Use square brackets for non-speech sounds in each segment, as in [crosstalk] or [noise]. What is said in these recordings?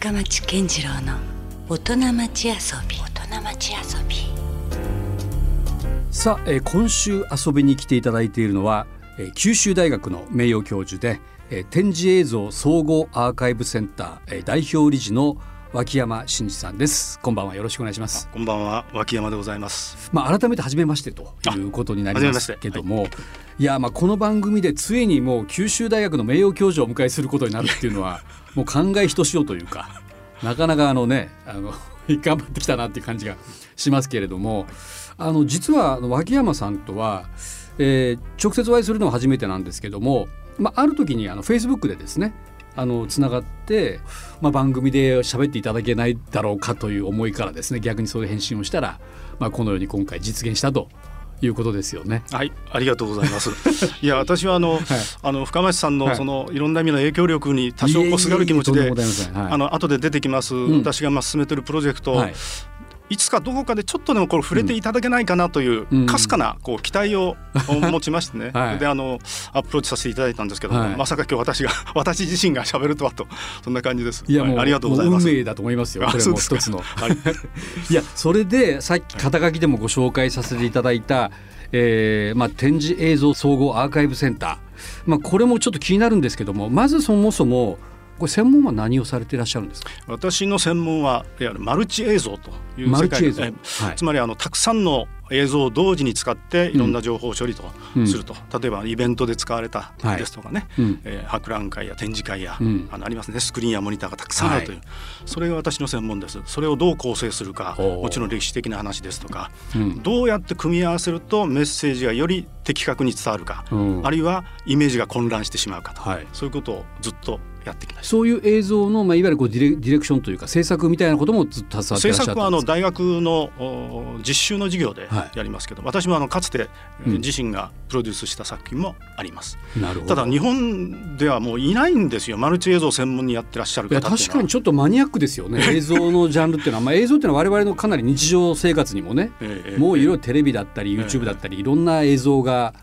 深町健次郎の大人町遊び。大人町遊び。さあ、えー今週遊びに来ていただいているのは、えー九州大学の名誉教授で、えー展示映像総合アーカイブセンター、えー代表理事の脇山真二さんです。こんばんは。よろしくお願いします。こんばんは、脇山でございます。まあ改めて初めましてということになりますけども、い、やまあこの番組でついにもう九州大学の名誉教授をお迎えすることになるっていうのは [laughs] もう考えひとしおというかなかなかあのねあの [laughs] 頑張ってきたなっていう感じがしますけれどもあの実は脇山さんとは、えー直接お会いするのは初めてなんですけども、まあ、ある時にあのフェイスブックでですねあのつながって、まあ、番組で喋っていただけないだろうかという思いからですね逆にそういう返信をしたら、まあ、このように今回実現したということですよね。はい、ありがとうございます。[laughs] いや、私はあの、あの深町さんはい。のそのいろんな意味の影響力に多少こうすがる気持ちでいえいえいえい。あの後で出てきます、ん。私がまあ進めてるプロジェクト、はいい、つかどこかでちょっとでもこれ触れていただけないかなといううん。かすかなこう期待 [laughs] を持ちましてね、はい。であのアプローチさせていただいたんですけども、はい。まさか今日私が [laughs] 私自身が喋るとはとそんな感じです。いやもう,、はいありがとうございます。運命だと思いますよ。あこれも一つの。はい。[laughs] いやそれでさっき肩書きでもご紹介させていただいた、えーまあ、展示映像総合アーカイブセンター、まあ、これもちょっと気になるんですけどもまずそもそもこれ専門は何をされていらっしゃるんですか？私の専門はいわゆるマルチ映像というマ世界ルチ映像、えはい。つまりあのたくさんの映像を同時に使っていろんな情報処理とうん。すると、例えばイベントで使われたはい。ですとかね、うん。えー博覧会や展示会や、うん。あのありますね。スクリーンやモニターがたくさんあるという、はそれが私の専門です。それをどう構成するかもちろん歴史的な話ですとか、うん。どうやって組み合わせるとメッセージがより的確に伝わるか、うん。あるいはイメージが混乱してしまうかと、はい。そういうことをずっとやってきました。そういう映像の、まあ、いわゆるこうディレディレクションというか制作みたいなこともずっと携わって制らっしゃったんですか？作はあの大学のお実習の授業ではい。やりますけど、私もあのかつてうん。自身がプロデュースした作品もあります、なるほど。ただ日本ではもういないんですよ。マルチ映像専門にやってらっしゃる方確かにちょっとマニアックですよね。映像のジャンルっていうのは、まあ、映像っていうのは我々のかなり日常生活にもね、ええもういろいろテレビだったり YouTube だったりいろんな映像が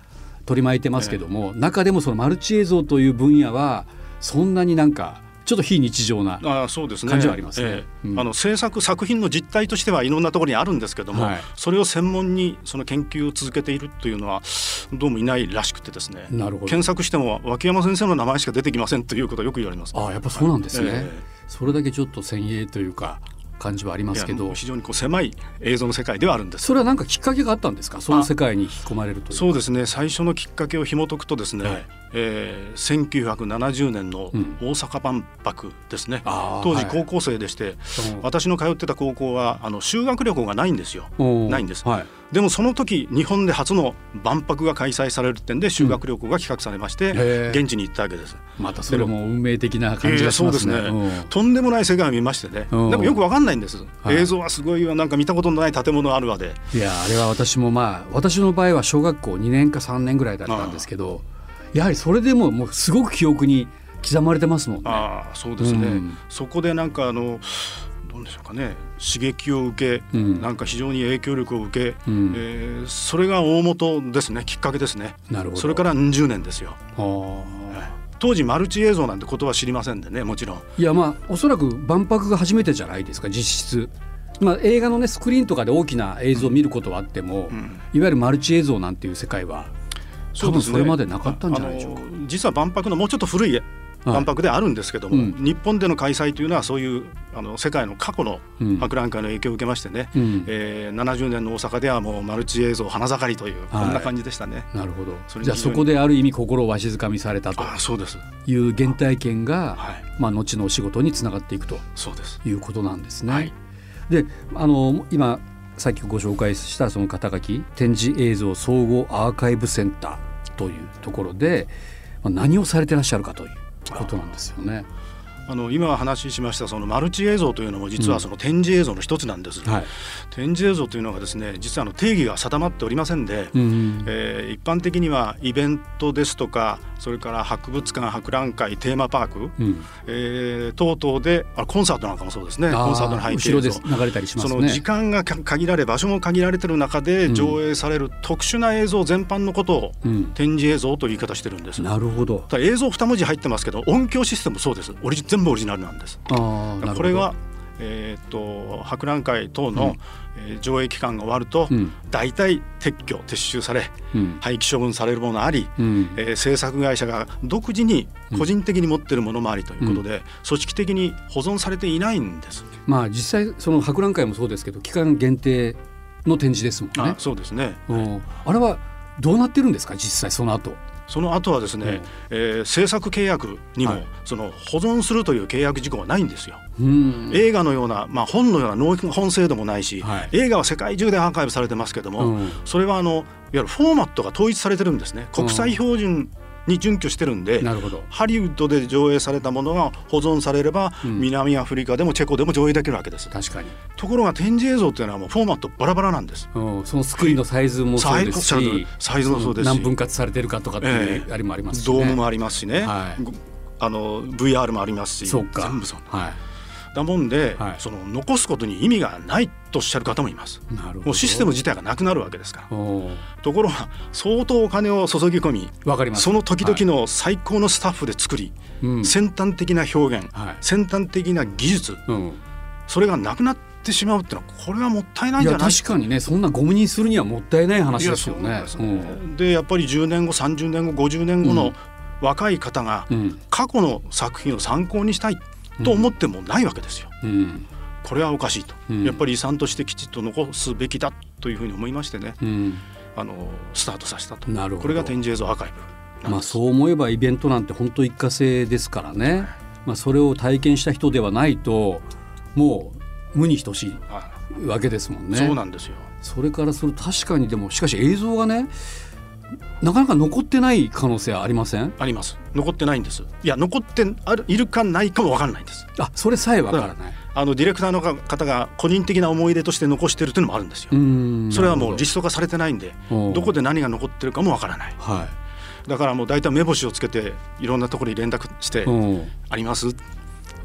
取り巻いてますけども、中でもそのマルチ映像という分野はそんなになんかちょっと非日常なああそうですね。感じはありますね。ええ。うん。あの制作作品の実態としてはいろんなところにあるんですけども、はい。それを専門にその研究を続けているというのはどうもいないらしくてですね。なるほど。検索しても脇山先生の名前しか出てきませんということをよく言われます。ああやっぱそうなんですね、え。それだけちょっと先鋭というか感じはありますけど。非常にこう狭い映像の世界ではあるんです。それは何かきっかけがあったんですか？その世界に引き込まれるという。そうですね。最初のきっかけを紐解くとですね、はい。えー1970年のうん。大阪万博ですね、あーはい。当時高校生でして、うん。私の通ってた高校はあの修学旅行がないんですよ。ないんです。はいでもその時日本で初の万博が開催されるってんで修学旅行が企画されまして、現地に行ったわけです。またそれも運命的な感じがしますね。ですね、うん。とんでもない世界を見ましてね、うん。でもよくわかんないんです、はい。映像はすごいわなんか見たことのない建物あるわで。いやあれは私もまあ私の場合は小学校2年か3年ぐらいだったんですけどやはりそれでももうすごく記憶に刻まれてますもんね。ああそうですね、うん。そこでなんかあのどうでしょうかね。刺激を受け、うん。なんか非常に影響力を受け、うん。えーそれが大元ですね。きっかけですね。なるほど。それから20年ですよ。は当時マルチ映像なんて言葉知りませんでねもちろん。あいやまあおそらく万博が初めてじゃないですか実質。まあ、映画のねスクリーンとかで大きな映像を見ることはあっても、ん。いわゆるマルチ映像なんていう世界は多分それまでなかったんじゃないでしょうか。実は万博のもうちょっと古い万博であるんですけども、うん。日本での開催というのはそういうあの世界の過去のうん。博覧会の影響を受けましてね、うん。えー70年の大阪ではもうマルチ映像花盛りという、はい。こんな感じでしたね。なるほど。それにじゃあそこである意味心をわしづかみされたと。ああそうです。いう原体験が、はい。まあ、後のお仕事につながっていくと。そうです。いうことなんですね。はい。であの今さっきご紹介したその肩書き展示映像総合アーカイブセンターというところで、まあ、何をされてらっしゃるかということなんですよね。あの今話ししましたそのマルチ映像というのも実はその展示映像の一つなんです、はい。展示映像というのがですね実はあの定義が定まっておりませんで、うんえー一般的にはイベントですとかそれから博物館博覧会テーマパーク、うん。えー等々であコンサートなんかもそうですね。コンサートの背景で映像。流れたりしますね。その時間がか限られ場所も限られてる中で上映される特殊な映像全般のことをうん。展示映像という言い方してるんです。なるほど。ただ映像二文字入ってますけど音響システムもそうです。オリジ全全部オリジナルなんです。あこれはえーと、博覧会等の、うん、えー、上映期間が終わると、うん、大体撤去撤収され、うん、廃棄処分されるものあり、うん、えー、制作会社が独自に個人的に持っているものもありということで、組織的に保存されていないんです。まあ、実際その博覧会もそうですけど期間限定の展示ですもんね。そうですね、あれはどうなってるんですか実際その後その後はですね、うん、えー、制作契約にも、はい、その保存するという契約事項はないんですよ。映画のような、まあ、本のような納本制度もないし、はい、映画は世界中でアーカイブされてますけども、うん、それはあのいわゆるフォーマットが統一されてるんですね。国際標準に準拠してるんでなるほど。ハリウッドで上映されたものが保存されれば、うん、南アフリカでもチェコでも上映できるわけです。確かに。ところが展示映像っていうのはもうフォーマットバラバラなんです、うん、そのスクリーンのサイズもそうですしサイズもそうです何分割されてるかとかっていうありもありますし、ね、ドームもありますしね、はい、あの VR もありますし全部そう、はいだもんで、はい、その残すことに意味がないとおっしゃる方もいます。もうシステム自体がなくなるわけですから。ところが相当お金を注ぎ込みわかります。その時々の最高のスタッフで作り、はい、先端的な表現、はい、先端的な技術、うん、それがなくなってしまうっていうのはこれはもったいないんじゃない？確かにねそんなゴムにするにはもったいない話ですよね。で、やっぱり10年後30年後50年後の若い方が過去の作品を参考にしたい、と思ってもないわけですよ。うん、これはおかしいと、うん、やっぱり遺産としてきちっと残すべきだというふうに思いましてね、うん、あのスタートさせたと。なるこれが展示映像アーカイブまあ、そう思えばイベントなんて本当一過性ですからね、まあ、それを体験した人ではないともう無に等しいわけですもんね。そうなんですよ。それからそれ確かにでもしかし映像がねなかなか残ってない可能性はありません？あります。残ってないんです。いや残ってあるいるかないかも分からないんです。あそれさえ分からない。あのディレクターの方が個人的な思い出として残してるというのもあるんですよ。それはもうリスト化されてないんでどこで何が残ってるかも分からない、はい、だからもう大体目星をつけていろんなところに連絡して「あります?」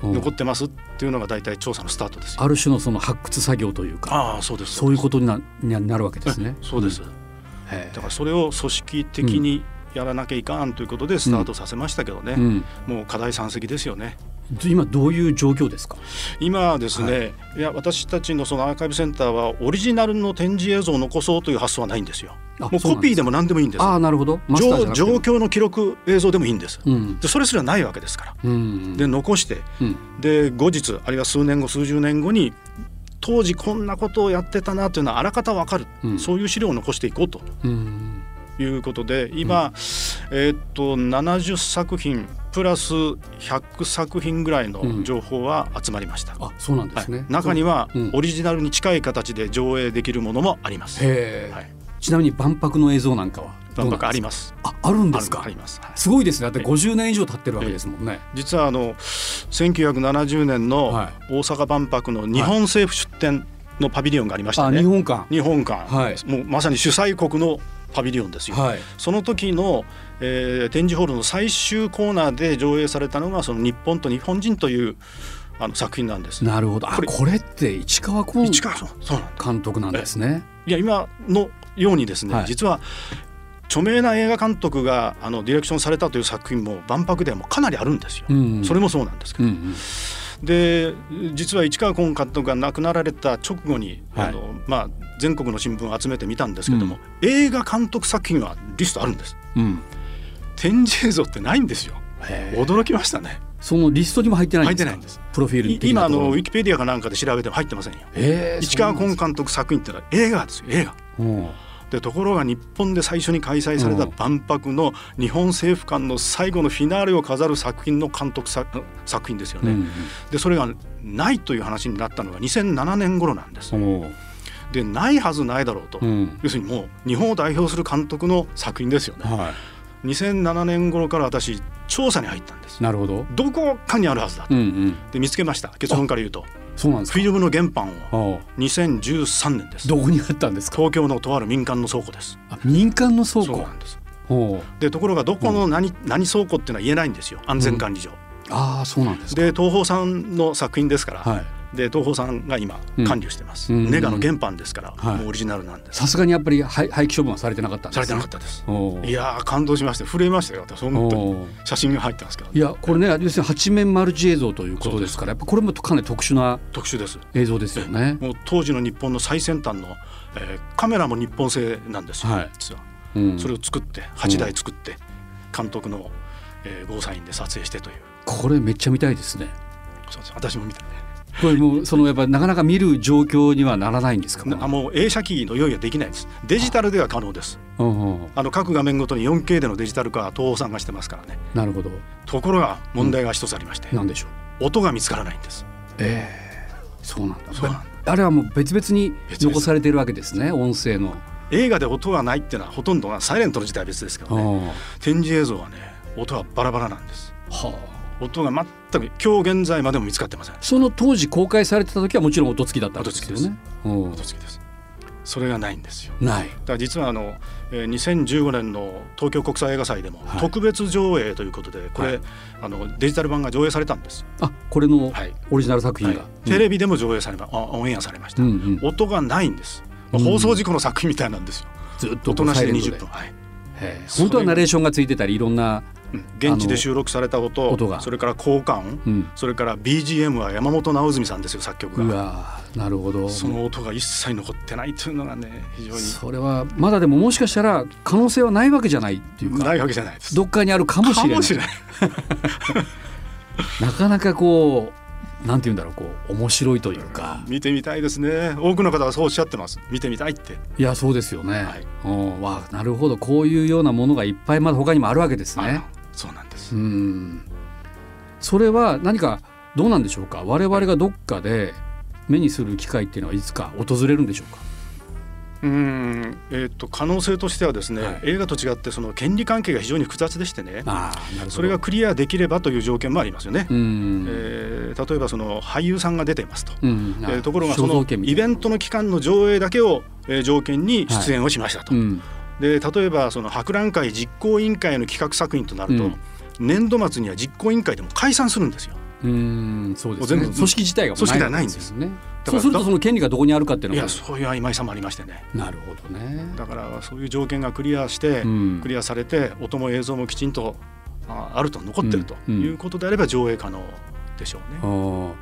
残ってますっていうのが大体調査のスタートですある種のその発掘作業というかあそうです。そういうことにななるわけですね。そうです、うんだからそれを組織的にやらなきゃいかんということでスタートさせましたけどね、うん、もう課題山積ですよね。今どういう状況ですか？今ですね、はい、いや私たちのそのアーカイブセンターはオリジナルの展示映像を残そうという発想はないんですよ。もうコピーでも何でもいいんです。あなるほど。状況の記録映像でもいいんです。うん、でそれすらないわけですから。うん、で残して、うん、で後日あるいは数年後数十年後に当時こんなことをやってたなというのはあらかた分かる、うん、そういう資料を残していこうと。いうことで今、うん、えー、っと70作品プラス100作品ぐらいの情報は集まりました。うん、あそうなんですね、はい、中にはオリジナルに近い形で上映できるものもあります。はい、ちなみに万博の映像なんかは？万博あります。あ、あるんですか？あります。はい、すごいですね。だって50年以上経ってるわけですもんね。実はあの1970年の大阪万博の日本政府出展のパビリオンがありましたね。日本館。日本館。はい。もうまさに主催国のパビリオンですよ。はい、その時の、えー、展示ホールの最終コーナーで上映されたのがその日本と日本人というあの作品なんです。なるほど。これこれって市川崑監督なんですね。いや今のようにですね、はい、実は著名な映画監督があのディレクションされたという作品も万博ではもかなりあるんですよ、うんうん、それもそうなんですけど、うんうん、で実は市川崑監督が亡くなられた直後に、はい、あのまあ、全国の新聞を集めてみたんですけども、うん、映画監督作品はリストあるんです、うん、展示映像ってないんですよ。驚きましたね。そのリストにも入ってない入ってないんです。プロフィール今あのウィキペディアかなんかで調べても入ってませんよ。市川崑監督作品ってのは映画ですよ。映画でところが日本で最初に開催された万博の日本政府間の最後のフィナーレを飾る作品の監督作品ですよね。うんうん、でそれがないという話になったのが2007年頃なんです。でないはずないだろうと、うん、要するにもう日本を代表する監督の作品ですよね。はい、2007年頃から私調査に入ったんです。なるほど。どこかにあるはずだと、うんうん、で見つけました。結論から言うと。そうなんですフィルムの原版を2013年です。どこにあったんですか。東京のとある民間の倉庫です。あ民間の倉庫。そうなんです。でところがどこの何,、何倉庫っていうのは言えないんですよ。安全管理上、ああそうなんですで東宝さんの作品ですから、はい、で東宝さんが今管理をしてます、うん、ネガの原版ですから、はい、もうオリジナルなんで。すさすがにやっぱり廃棄処分はされてなかったんです、ね、されてなかったです。いや感動しまして震えましたよ。本当に。写真が入ってますけど、いやこれね要するに八面マルチ映像ということですからやっぱこれもかなり特殊な特殊です。映像ですよね。もう当時の日本の最先端の、えー、カメラも日本製なんですよ、はい、実は、うん、それを作って8台作って、監督の、えー、ゴーサインで撮影してという。これめっちゃ見たいですね。そうです。私も見たいこれもそのやっぱなかなか見る状況にはならないんですか？あもう映写機の用意はできないです。デジタルでは可能です。あの各画面ごとに 4K でのデジタル化は東宝さんがしてますからね。なるほど。ところが問題が一つありまして。なんでしょう？音が見つからないんです。ええー、そうなんだ。そうなんだ。あれはもう別々に残されているわけですね。音声の。映画で音がないっていうのはほとんどがサイレントの時代は別ですけどね。展示映像はね音はバラバラなんです。はあ。音が全く今日現在までも見つかってません。その当時公開されてた時はもちろん音付きだったんですよね。音付きです。それがないんですよ。ない。だから実はあの2015年の東京国際映画祭でも特別上映ということで、これ、はい、あのデジタル版が上映されたんです。あこれのオリジナル作品が、はい。テレビでも上映されまオンエアされました、うんうん、音がないんです、まあ、放送事故の作品みたいなんですよ、ずっと音なしで。20分。はい。本当はナレーションがついてたりいろんな現地で収録された音音が。それから効果音、うん、それから BGM は山本直純さんですよ作曲がなるほど。その音が一切残ってないというのがね非常に。それはまだでももしかしたら可能性はないわけじゃないっていうかないわけじゃないです。どっかにあるかもしれない。[laughs] なかなかこうなんて言うんだろうこう面白いというか、見てみたいですね。多くの方がそうおっしゃってます。見てみたいって。いやそうですよね、はい、おわなるほど。こういうようなものがいっぱいまだ他にもあるわけですねそうなんです。うん。それは何かどうなんでしょうか？我々がどっかで目にする機会っていうのはいつか訪れるんでしょうか？うん。えーと、可能性としてはですね、はい、映画と違ってその権利関係が非常に複雑でしてねそれがクリアできればという条件もありますよね。えー、例えばその俳優さんが出ていますと、うん、えー、ところがそのイベントの期間の上映だけを、えー、条件に出演をしましたと。はいうんで例えばその博覧会実行委員会の企画作品となると、うん、年度末には実行委員会でも解散するんですよ。うんそうです、ね、組織自体が組織ではないんですね。そうするとその権利がどこにあるかっていうのがいやそういう曖昧さもありましてね。なるほどね。だからそういう条件がクリアして、うん、クリアされて音も映像もきちんとああると残ってるということであれば上映可能でしょうね。うんうん、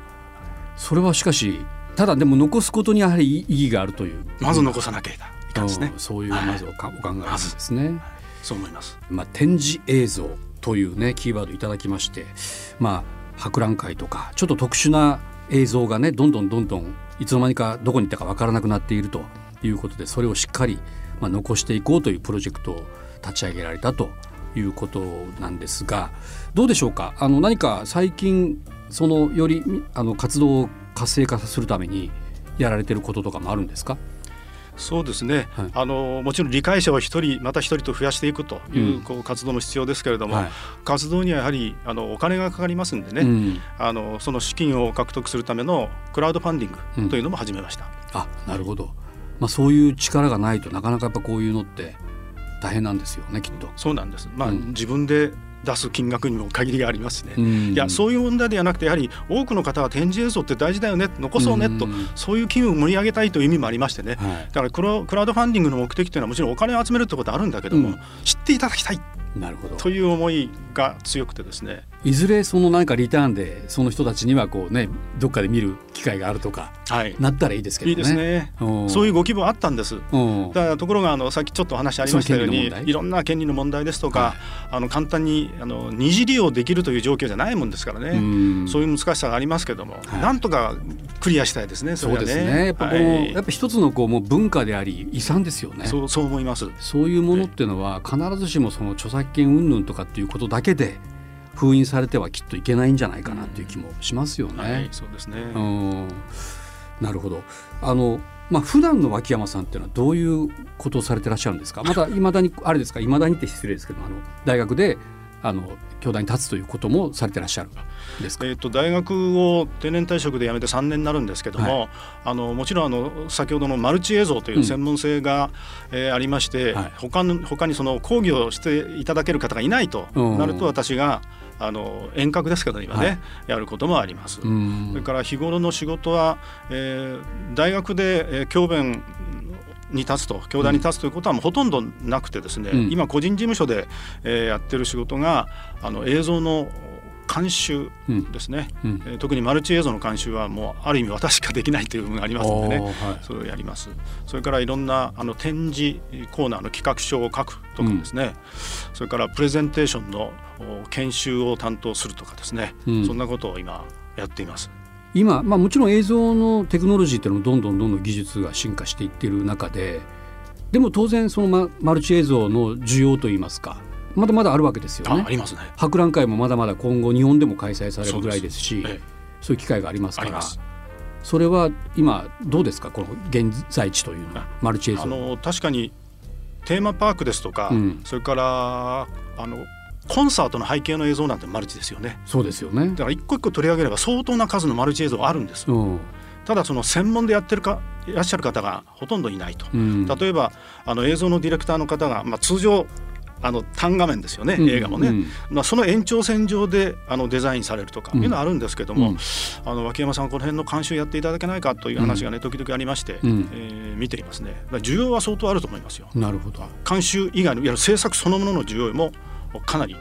それはしかしただでも残すことにやはり意義があるという。まず残さなければ。いですね。そういうまずお考えですね。そう思います。まあ展示映像というねキーワードいただきまして、まあ博覧会とかちょっと特殊な映像がねどんどんどんどんいつの間にかどこに行ったかわからなくなっているということでそれをしっかりまあ残していこうというプロジェクトを立ち上げられたということなんですがどうでしょうか？あの何か最近そのよりあの活動を活性化するためにやられてることとかもあるんですか？そうですね、はい、あのもちろん理解者を一人また一人と増やしていくという,、こう活動も必要ですけれども、はい、活動にはやはりあのお金がかかりますんでね、うん、あのその資金を獲得するためのクラウドファンディングというのも始めました。うん、あなるほど、まあ、そういう力がないとなかなかやっぱこういうのって大変なんですよねきっと。そうなんです、まあ、うん、自分で出す金額にも限りがありますね、うん、いやそういう問題ではなくてやはり多くの方は展示映像って大事だよね残そうねと、うん、そういう機運を盛り上げたいという意味もありましてね、はい、だからクラウドファンディングの目的というのはもちろんお金を集めるってことはあるんだけども、うん、知っていただきたい。なるほど。という思いが強くてですねいずれその何かリターンでその人たちにはこうねどっかで見る機会があるとか、はい、なったらいいですけどね。いいですね。そういうご希望あったんです。だからところがあのさっきちょっとお話ありましたようにいろんな権利の問題ですとか、はい、あの簡単にあの二次利用できるという状況じゃないもんですからね。うそういう難しさがありますけども、はい、なんとかクリアしたいですね。そねそうですね。やっぱこの、はい、やっぱ一つのこうもう文化であり遺産ですよね。そうそう思います。そういうものっていうのは必ずしもその著作権云々とかっていうことだけで封印されてはきっといけないんじゃないかなという気もしますよね。はい、そうですね。なるほど。あのまあ普段の脇山さんっていうのはどういうことをされてらっしゃるんですか？またいまだにあれですか？いまだにって失礼ですけどあの大学であの教壇に立つということもされてらっしゃるですか、えーと、大学を定年退職で辞めて3年になるんですけども、はい、あのもちろんあの先ほどのマルチ映像という専門性が、うん、えー、ありまして、はい、他の他にその講義をしていただける方がいないとなると私が、あの遠隔ですけど今ね、はい、やることもあります。それから日頃の仕事は、えー、大学で、えー、教鞭に立つと教団に立つということはもうほとんどなくてですね、うん、今個人事務所で、えー、やってる仕事があの映像の監修ですね、うん。うん、特にマルチ映像の監修はもうある意味私しかできないという部分がありますのでね、はい、それをやります。それからいろんなあの展示コーナーの企画書を書くとかですね、うん、それからプレゼンテーションの研修を担当するとかですね、そんなことを今やっています。今、まあ、もちろん映像のテクノロジーっていうのもどんどんどんどん技術が進化していってる中ででも当然そのマルチ映像の需要といいますかまだまだあるわけですよね。ありますね。博覧会もまだまだ今後日本でも開催されるぐらいですし、ええ、そういう機会がありますから。それは今どうですか？この現在地というのはマルチ映像。あの確かにテーマパークですとか、うん、それからあのコンサートの背景の映像なんてマルチですよね。そうですよね。だから一個一個取り上げれば相当な数のマルチ映像があるんです。うん。ただその専門でやってるかいらっしゃる方がほとんどいないと、うん、例えばあの映像のディレクターの方が、まあ、通常あの単画面ですよね、映画もね、うん、まあ、その延長線上であのデザインされるとかいうのはあるんですけども、うん、あの脇山さんこの辺の監修やっていただけないかという話がね、時々ありまして、うん、えー、見ていますね。需要は相当あると思いますよ。なるほど。監修以外のいわゆる制作そのものの需要もかなり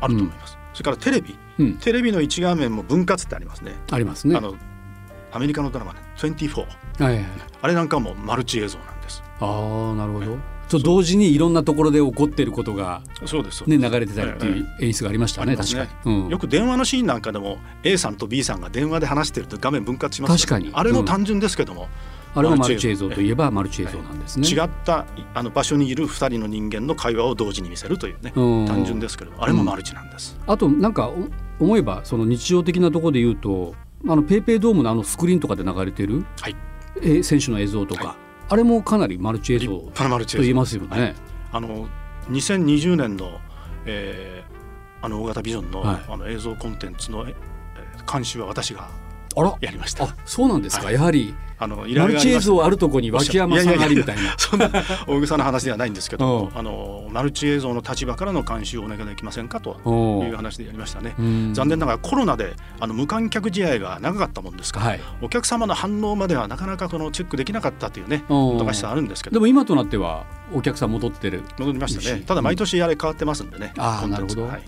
あると思います、それからテレビ、テレビの一画面も分割ってありますね。ありますね。あのアメリカのドラマね。24、はいはい、あれなんかもマルチ映像なんです。ああなるほど、と同時にいろんなところで起こっていることが、そうです。ね、流れてたりっていう演出がありましたね、確かに、うん、よく電話のシーンなんかでも A さんと B さんが電話で話してると画面分割します確かに。あれも単純ですけども、あれはマルチ映像といえばマルチ映像なんですね。違ったあの場所にいる2人の人間の会話を同時に見せるというね単純ですけどあれもマルチなんです。あとなんか思えばその日常的なところで言うとあのペイペイドームのあのスクリーンとかで流れてる、はい、え選手の映像とか、はい、あれもかなりマルチ映像と言えますよね。はい、あの2020年の、えー、あの大型ビジョンの,、あの映像コンテンツの、えー、監修は私がやりました。あそうなんですか、やはりあのマルチ映像あるとこに脇山さんありみたいな。そんな大げさな話ではないんですけどあのマルチ映像の立場からの監修をお願いできませんかという話でやりましたね。残念ながらコロナであの無観客試合が長かったもんですから、はい、お客様の反応まではなかなかこのチェックできなかったというね難しさあるんですけど。でも今となってはお客さん戻ってる。戻りましたね。ただ毎年あれ変わってますんでね、うん、ああなるほど、はい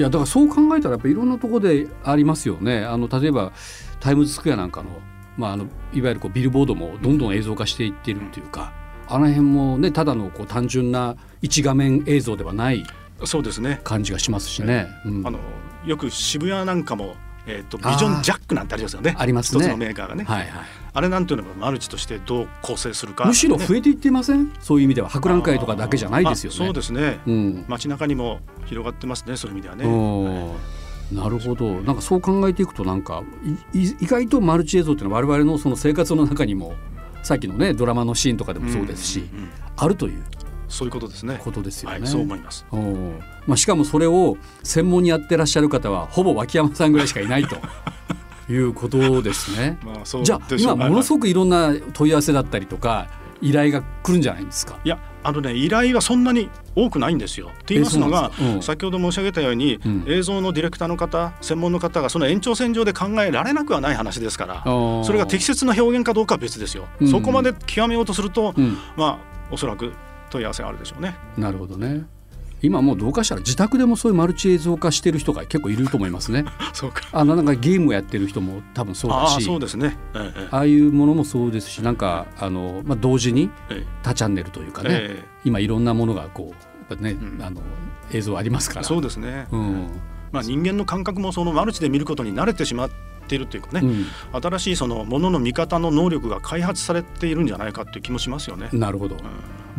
いやだからそう考えたらやっぱいろんなところでありますよね。あの例えばタイムズスクエアなんかのまあ、あのいわゆるこうビルボードもどんどん映像化していっているというか、あの辺もねただのこう単純な一画面映像ではないそうですね感じがしますしね。うん、あのよく渋谷なんかもえーと、ビジョンジャックなんてありますよね。ありますね。一つのメーカーがね、はいはい、あれなんていうのもマルチとしてどう構成するか、むしろ増えていってません？そういう意味では博覧会とかだけじゃないですよね。そうですね、うん、街中にも広がってますねそういう意味ではね。なるほど。なんかそう考えていくとなんか意外とマルチ映像っていうのは我々のその生活の中にもさっきのねドラマのシーンとかでもそうですし、うんうんうん、あるというそういうことですね。ことですよね。はい、そう思います。まあしかもそれを専門にやってらっしゃる方はほぼ脇山さんぐらいしかいないと。[laughs] いうことですね。[laughs] まあ、じゃあ今ものすごくいろんな問い合わせだったりとか依頼が来るんじゃないですか？いやあのね依頼はそんなに多くないんですよ。って言いますのが、うん、先ほど申し上げたように、うん、映像のディレクターの方専門の方がその延長線上で考えられなくはない話ですからそれが適切な表現かどうかは別ですよ。うん、そこまで極めようとすると、まあおそらく問い合わせがあるでしょうね。なるほどね。今もうどうかしたら自宅でもそういうマルチ映像化してる人が結構いると思いますね。[laughs] そうか。あのなんかゲームをやってる人も多分そうだし、そうですね。ええ、ああいうものもそうですし、なんかあのまあ同時に多チャンネルというかね、え、今いろんなものがこうやっぱね、うん、あの映像ありますから。そうですね。うん。まあ人間の感覚もそのマルチで見ることに慣れてしまっているというかね、うん、新しいそのものの見方の能力が開発されているんじゃないかっていう気もしますよね。なるほど。うん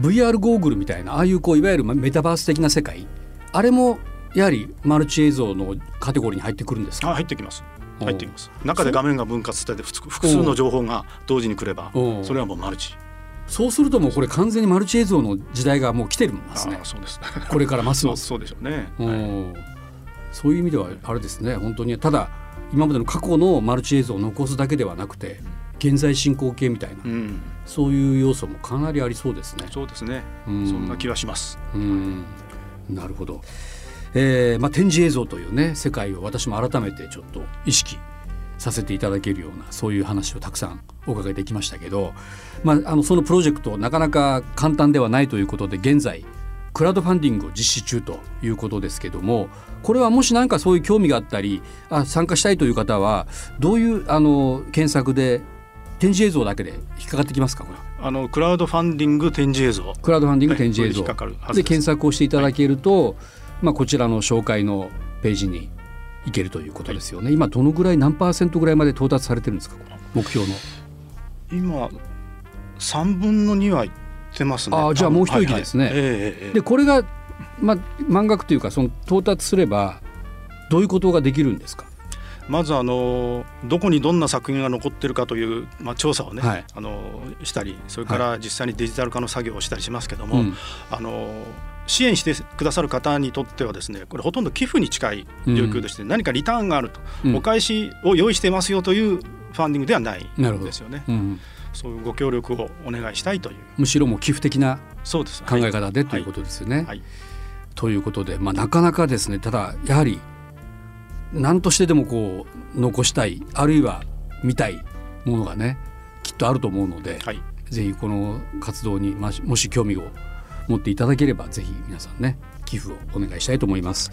VR ゴーグルみたいなああいうこういわゆるメタバース的な世界あれもやはりマルチ映像のカテゴリーに入ってくるんですか？入ってきます。入ってきます。中で画面が分割されて複数の情報が同時に来ればそれはもうマルチ。そうするともうこれ完全にマルチ映像の時代がもう来てるんですね。そうです。これからますます。[laughs] そうでしょうね。そういう意味ではあれですね。本当にただ今までの過去のマルチ映像を残すだけではなくて現在進行形みたいな、うん、そういう要素もかなりありそうですね。そうですね。うん、そんな気はします。うん、なるほど。えー、まあ展示映像というね世界を私も改めてちょっと意識させていただけるようなそういう話をたくさんお伺いできましたけど、まあ、あのそのプロジェクトなかなか簡単ではないということで現在クラウドファンディングを実施中ということですけどもこれはもし何かそういう興味があったりあ参加したいという方はどういうあの検索で展示映像だけで引っかかってきますかこれあのクラウドファンディング展示映像。クラウドファンディング展示映像、はい、で検索をしていただけると、はい、まあ、こちらの紹介のページにいけるということですよね、はい、今どのぐらい何パーセントぐらいまで到達されてるんですか目標の？今3分の2はいってますね。あじゃあもう一息ですね、はいはい。えー、でこれが、まあ、満額というかその到達すればどういうことができるんですか？まずあのどこにどんな作品が残ってるかという、まあ、調査をね、はい、あのしたりそれから実際にデジタル化の作業をしたりしますけども、はい、あの支援してくださる方にとってはですねこれほとんど寄付に近い状況でして、うん、何かリターンがあると、うん、お返しを用意してますよというファンディングではないんですよね。そういうご協力をお願いしたいという。むしろも寄付的な考え方でということですよね。はい。はい、ということで、まあ、なかなかですねただやはり何としてでもこう残したいあるいは見たいものがねきっとあると思うので、はい、ぜひこの活動にもし興味を持っていただければぜひ皆さんね寄付をお願いしたいと思います。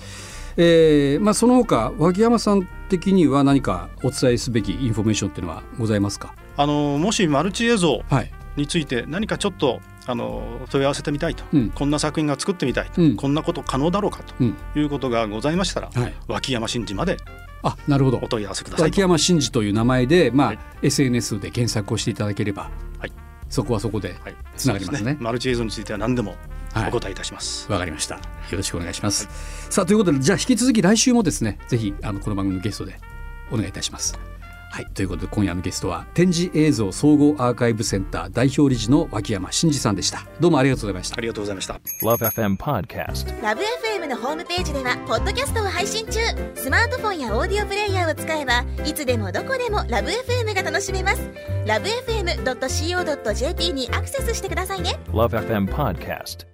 えーまあ、その他脇山さん的には何かお伝えすべきインフォメーションっていうのはございますか？あのもしマルチ映像について何かちょっとあの問い合わせてみたいと、うん、こんな作品が作ってみたいと、うん、こんなこと可能だろうかということがございましたら、はい、脇山真治まであなるほど。お問い合わせください脇山真嗣という名前で、まあはい、SNS で検索をしていただければ、はい、そこはそこでつながりますね。はいすね、マルチ映像については何でもお答えいたします。わ、はい、かりました。よろしくお願いします、はい、さあということでじゃあ引き続き来週もですねぜひあのこの番組のゲストでお願いいたしますはい、ということで今夜のゲストは展示映像総合アーカイブセンター代表理事の脇山真嗣さんでした。どうもありがとうございました。ありがとうございました。LoveFM Podcast LoveFM のホームページではポッドキャストを配信中。スマートフォンやオーディオプレイヤーを使えばいつでもどこでも LoveFM が楽しめます。LoveFM.co.jp にアクセスしてくださいね。LoveFM Podcast